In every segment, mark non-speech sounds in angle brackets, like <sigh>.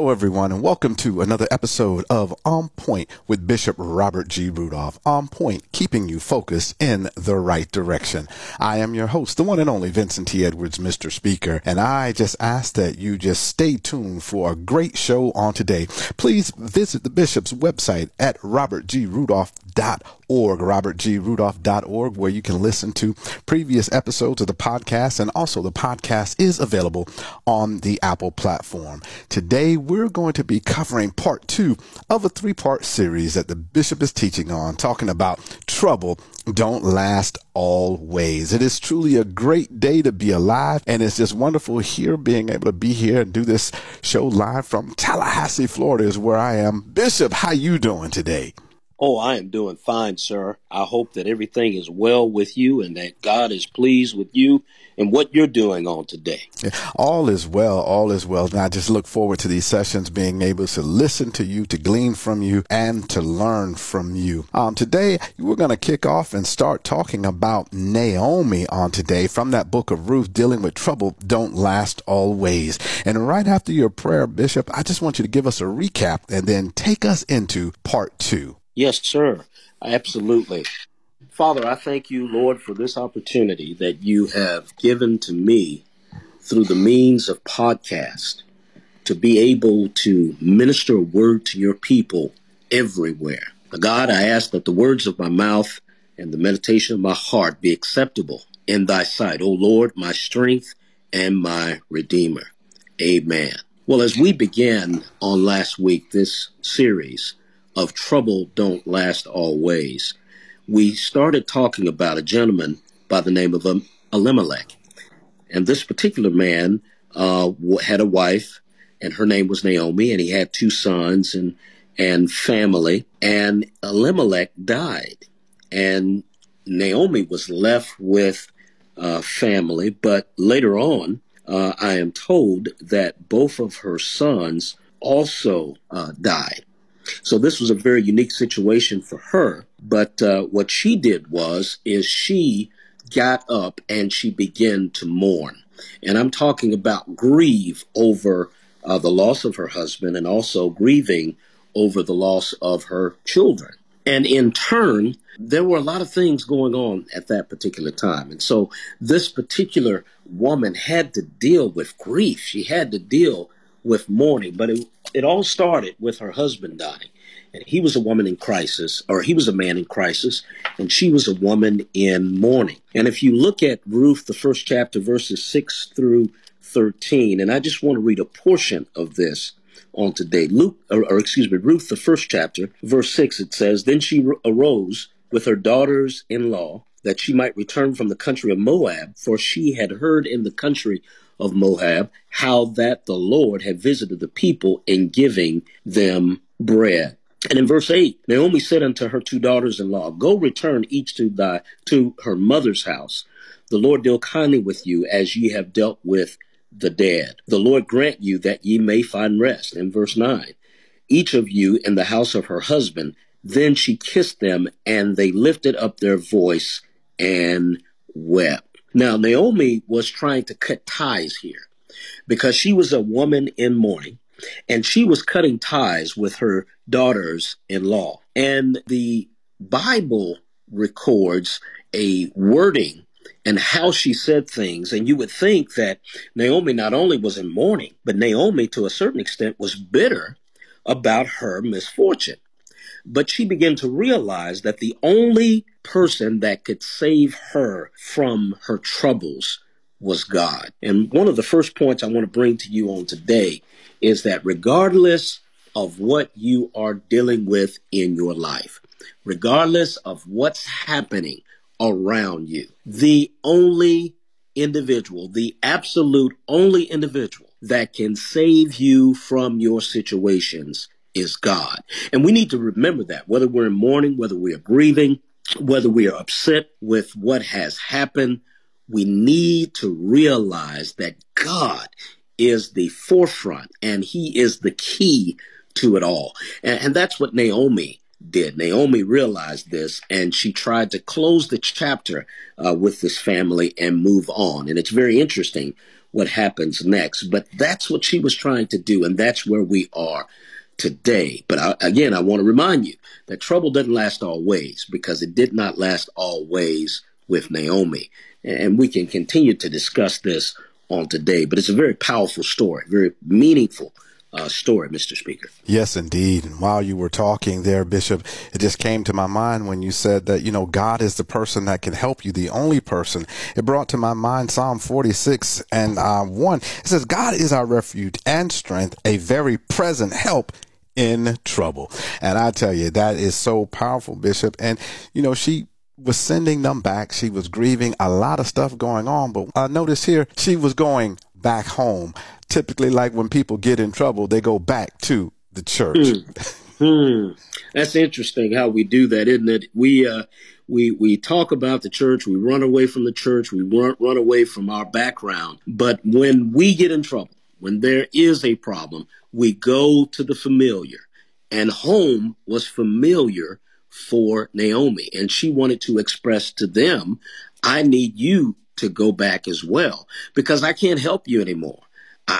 Hello, everyone, and welcome to another episode of On Point with Bishop Robert G. Rudolph. On Point, keeping you focused in the right direction. I am your host, the one and only Vincent T. Edwards, Mr. Speaker, and I just ask that you just stay tuned for a great show on today. Please visit the Bishop's website at robertgrudolph.org org, robertgrudolph.org, where you can listen to previous episodes of the podcast. And also the podcast is available on the Apple platform. Today, we're going to be covering part two of a three part series that the bishop is teaching on, talking about trouble don't last always. It is truly a great day to be alive. And it's just wonderful here being able to be here and do this show live from Tallahassee, Florida is where I am. Bishop, how you doing today? Oh, I am doing fine, sir. I hope that everything is well with you and that God is pleased with you and what you're doing on today. All is well. All is well. And I just look forward to these sessions, being able to listen to you, to glean from you, and to learn from you. Um, today, we're going to kick off and start talking about Naomi on today from that book of Ruth, dealing with trouble don't last always. And right after your prayer, Bishop, I just want you to give us a recap and then take us into part two. Yes, sir. Absolutely. Father, I thank you, Lord, for this opportunity that you have given to me through the means of podcast to be able to minister a word to your people everywhere. God, I ask that the words of my mouth and the meditation of my heart be acceptable in thy sight, O Lord, my strength and my redeemer. Amen. Well, as we began on last week, this series, of trouble don't last always, we started talking about a gentleman by the name of Elimelech. And this particular man uh, had a wife, and her name was Naomi, and he had two sons and and family. And Elimelech died, and Naomi was left with uh, family. But later on, uh, I am told that both of her sons also uh, died. So this was a very unique situation for her. But uh, what she did was is she got up and she began to mourn. And I'm talking about grieve over uh, the loss of her husband and also grieving over the loss of her children. And in turn, there were a lot of things going on at that particular time. And so this particular woman had to deal with grief. She had to deal with mourning, but it, it all started with her husband dying. And he was a woman in crisis, or he was a man in crisis, and she was a woman in mourning. And if you look at Ruth, the first chapter, verses 6 through 13, and I just want to read a portion of this on today. Luke, or, or excuse me, Ruth, the first chapter, verse 6, it says, Then she arose with her daughters in law that she might return from the country of Moab, for she had heard in the country of Moab how that the Lord had visited the people in giving them bread. And in verse 8, Naomi said unto her two daughters in law, Go return each to thy to her mother's house. The Lord deal kindly with you as ye have dealt with the dead. The Lord grant you that ye may find rest. In verse 9, each of you in the house of her husband. Then she kissed them, and they lifted up their voice and wept. Now, Naomi was trying to cut ties here because she was a woman in mourning and she was cutting ties with her daughters in law. And the Bible records a wording and how she said things. And you would think that Naomi not only was in mourning, but Naomi, to a certain extent, was bitter about her misfortune. But she began to realize that the only person that could save her from her troubles was God. And one of the first points I want to bring to you on today is that regardless of what you are dealing with in your life, regardless of what's happening around you, the only individual, the absolute only individual that can save you from your situations is God. And we need to remember that whether we're in mourning, whether we are grieving, whether we are upset with what has happened, we need to realize that God is the forefront and he is the key to it all. And, and, that's what Naomi did. Naomi realized this and she tried to close the chapter uh, with this family and move on. And it's very interesting what happens next. But that's what she was trying to do, and that's where we are today. But I, again, I want to remind you that trouble doesn't last always because it did not last always with Naomi. And we can continue to discuss this on today, but it's a very powerful story, very meaningful uh, story, Mr. Speaker. Yes, indeed. And while you were talking there, Bishop, it just came to my mind when you said that, you know, God is the person that can help you, the only person. It brought to my mind Psalm 46 and uh, 1. It says, God is our refuge and strength, a very present help in trouble. And I tell you, that is so powerful, Bishop. And, you know, she was sending them back. She was grieving a lot of stuff going on. But I noticed here, she was going back home typically like when people get in trouble, they go back to the church. Hmm. hmm. That's interesting how we do that, isn't it? We uh, we we talk about the church, we run away from the church, we run run away from our background. But when we get in trouble, when there is a problem, we go to the familiar. And home was familiar for Naomi, and she wanted to express to them, I need you to go back as well because I can't help you anymore.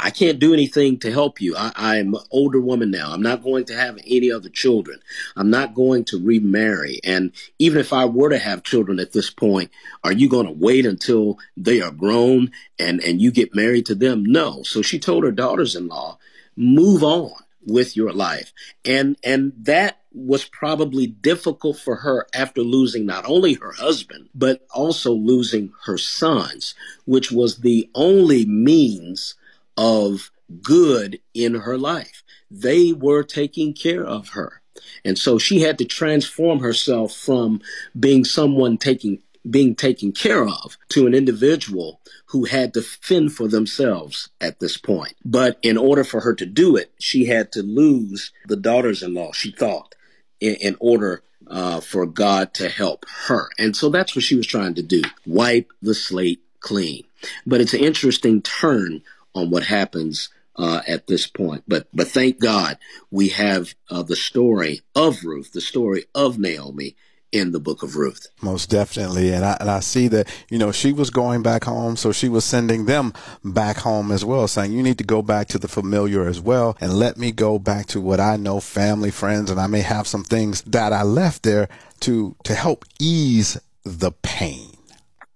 I can't do anything to help you. I, am an older woman now. I'm not going to have any other children. I'm not going to remarry. And even if I were to have children at this point, are you going to wait until they are grown and, and you get married to them? No. So she told her daughters in law, move on with your life. And, and that was probably difficult for her after losing not only her husband, but also losing her sons, which was the only means of good in her life. They were taking care of her. And so she had to transform herself from being someone taking being taken care of to an individual who had to fend for themselves at this point. But in order for her to do it, she had to lose the daughters in law, she thought, in, in order uh, for God to help her. And so that's what she was trying to do wipe the slate clean. But it's an interesting turn on what happens uh, at this point. But but thank God we have uh, the story of Ruth, the story of Naomi in the book of Ruth. Most definitely. And I, and I see that, you know, she was going back home. So she was sending them back home as well, saying, you need to go back to the familiar as well. And let me go back to what I know, family, friends, and I may have some things that I left there to, to help ease the pain.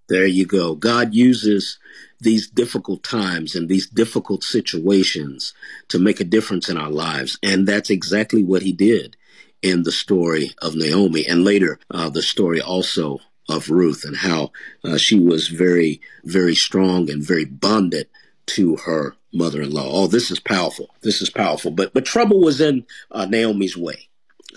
There you go. God uses these difficult times and these difficult situations to make a difference in our lives. And that's exactly what he did in the story of Naomi and later uh, the story also of Ruth and how uh, she was very, very strong and very bonded to her mother-in-law. Oh, this is powerful. This is powerful. But, but trouble was in uh, Naomi's way.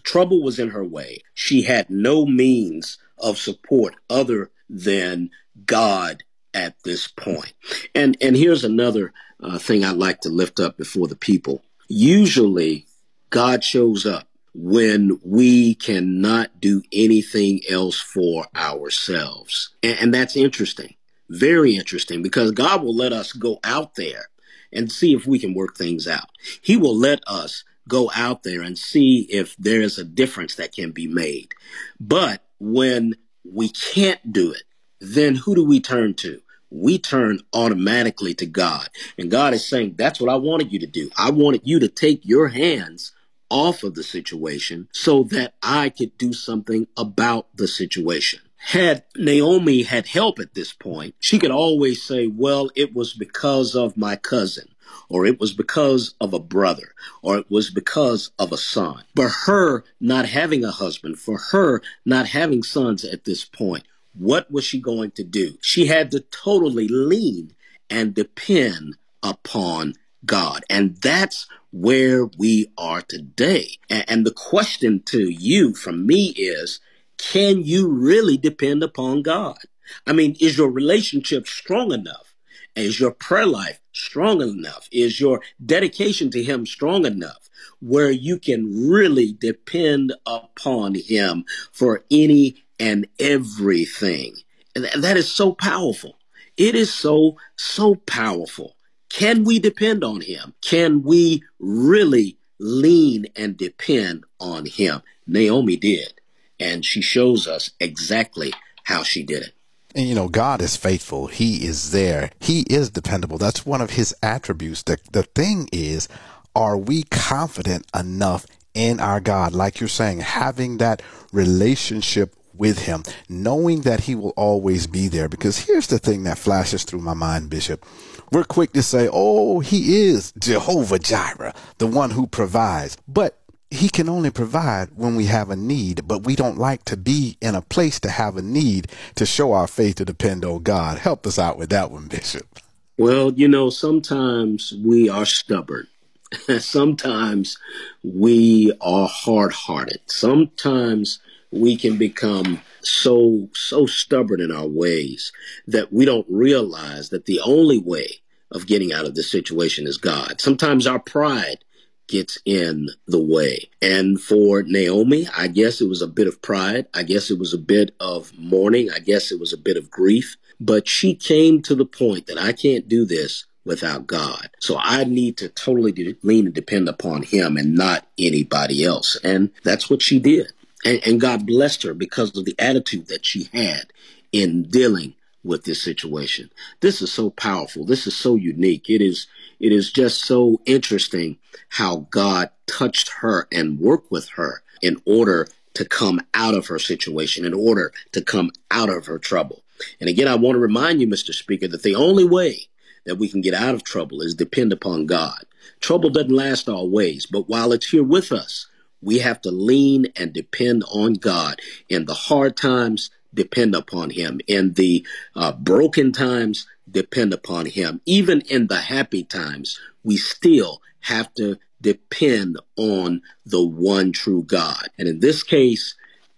Trouble was in her way. She had no means of support other than God at this point. And and here's another uh, thing I'd like to lift up before the people. Usually, God shows up when we cannot do anything else for ourselves, and, and that's interesting, very interesting, because God will let us go out there and see if we can work things out. He will let us go out there and see if there's a difference that can be made. But when we can't do it, then who do we turn to? We turn automatically to God. And God is saying, that's what I wanted you to do. I wanted you to take your hands off of the situation so that I could do something about the situation. Had Naomi had help at this point, she could always say, well, it was because of my cousin or it was because of a brother, or it was because of a son. For her not having a husband, for her not having sons at this point, what was she going to do? She had to totally lean and depend upon God. And that's where we are today. And, the question to you from me is, can you really depend upon God? I mean, is your relationship strong enough? Is your prayer life strong enough? Is your dedication to Him strong enough where you can really depend upon Him for any and everything. And that is so powerful. It is so, so powerful. Can we depend on him? Can we really lean and depend on him? Naomi did. And she shows us exactly how she did it. And you know, God is faithful. He is there. He is dependable. That's one of his attributes. The, the thing is, are we confident enough in our God? Like you're saying, having that relationship with him, knowing that he will always be there. Because here's the thing that flashes through my mind, Bishop. We're quick to say, oh, he is Jehovah Jireh, the one who provides. But he can only provide when we have a need, but we don't like to be in a place to have a need to show our faith to depend on God. Help us out with that one, Bishop. Well, you know, sometimes we are stubborn. <laughs> sometimes we are hard hearted. Sometimes we can become so, so stubborn in our ways that we don't realize that the only way of getting out of this situation is God. Sometimes our pride gets in the way. And for Naomi, I guess it was a bit of pride. I guess it was a bit of mourning. I guess it was a bit of grief. But she came to the point that I can't do this without God. So I need to totally lean and depend upon Him and not anybody else. And that's what she did. And, and God blessed her because of the attitude that she had in dealing with this situation. This is so powerful. This is so unique. It is it is just so interesting how God touched her and worked with her in order to come out of her situation, in order to come out of her trouble. And again, I want to remind you, Mr. Speaker, that the only way that we can get out of trouble is depend upon God. Trouble doesn't last always, but while it's here with us, we have to lean and depend on God in the hard times depend upon him. In the uh, broken times, depend upon him. Even in the happy times, we still have to depend on the one true God. And in this case,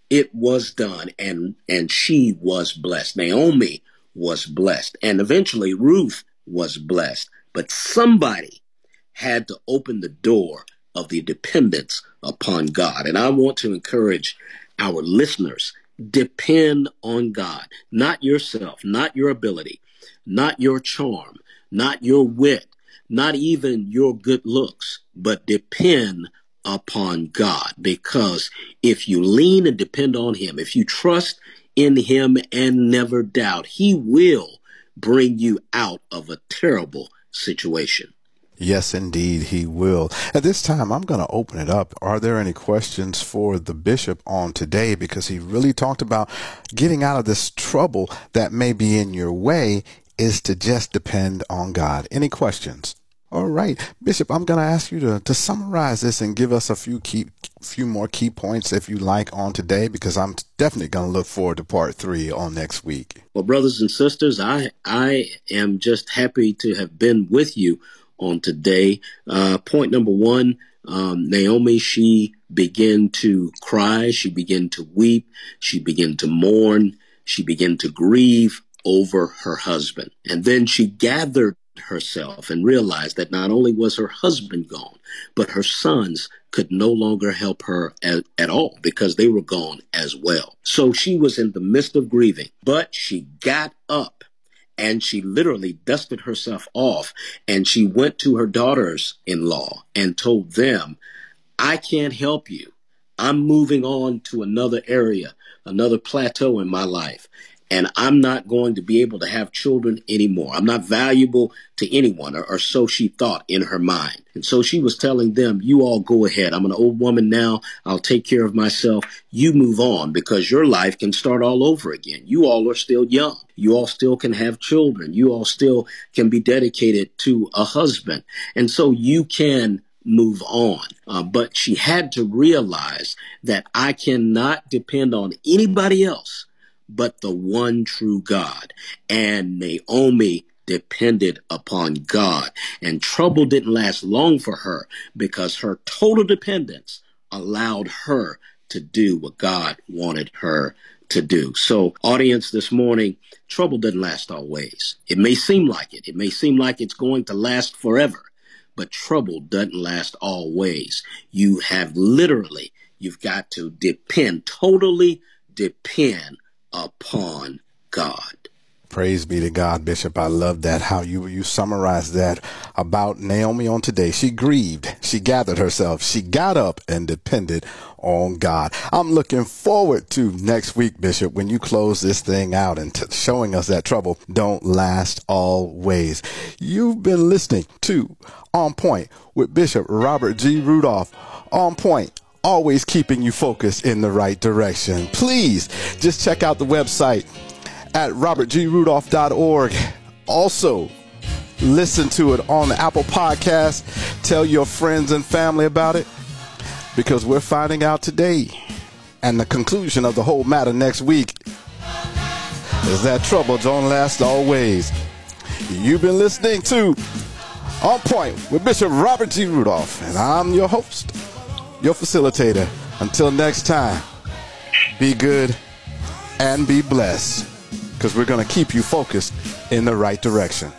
it was done and, and she was blessed. Naomi was blessed and eventually Ruth was blessed, but somebody had to open the door of the dependence upon God. And I want to encourage our listeners depend on God, not yourself, not your ability, not your charm, not your wit, not even your good looks, but depend upon God. Because if you lean and depend on Him, if you trust in Him and never doubt, He will bring you out of a terrible situation. Yes, indeed, he will. At this time, I'm going to open it up. Are there any questions for the bishop on today? Because he really talked about getting out of this trouble that may be in your way is to just depend on God. Any questions? All right, Bishop, I'm going to ask you to, to summarize this and give us a few key, few more key points if you like on today, because I'm definitely going to look forward to part three on next week. Well, brothers and sisters, I, I am just happy to have been with you on today. Uh, point number one, um, Naomi, she began to cry. She began to weep. She began to mourn. She began to grieve over her husband. And then she gathered herself and realized that not only was her husband gone, but her sons could no longer help her at, at, all because they were gone as well. So she was in the midst of grieving, but she got up and she literally dusted herself off and she went to her daughters in law and told them, I can't help you. I'm moving on to another area, another plateau in my life and I'm not going to be able to have children anymore. I'm not valuable to anyone, or, or, so she thought in her mind. And so she was telling them, You all go ahead. I'm an old woman now. I'll take care of myself. You move on because your life can start all over again. You all are still young. You all still can have children. You all still can be dedicated to a husband. And so you can move on. Uh, but she had to realize that I cannot depend on anybody else but the one true God. And Naomi depended upon God. And trouble didn't last long for her because her total dependence allowed her to do what God wanted her to do. So, audience, this morning, trouble doesn't last always. It may seem like it. It may seem like it's going to last forever, but trouble doesn't last always. You have literally, you've got to depend, totally depend upon God. Praise be to God, Bishop. I love that how you you summarized that about Naomi on today. She grieved, she gathered herself, she got up and depended on God. I'm looking forward to next week, Bishop, when you close this thing out and t- showing us that trouble don't last always. You've been listening to On Point with Bishop Robert G. Rudolph. On Point always keeping you focused in the right direction. Please just check out the website at robertgrudolph.org. Also, listen to it on the Apple Podcast. Tell your friends and family about it because we're finding out today. And the conclusion of the whole matter next week is that trouble don't last always. You've been listening to On Point with Bishop Robert G. Rudolph, and I'm your host, your facilitator. Until next time, be good and be blessed because we're going to keep you focused in the right direction.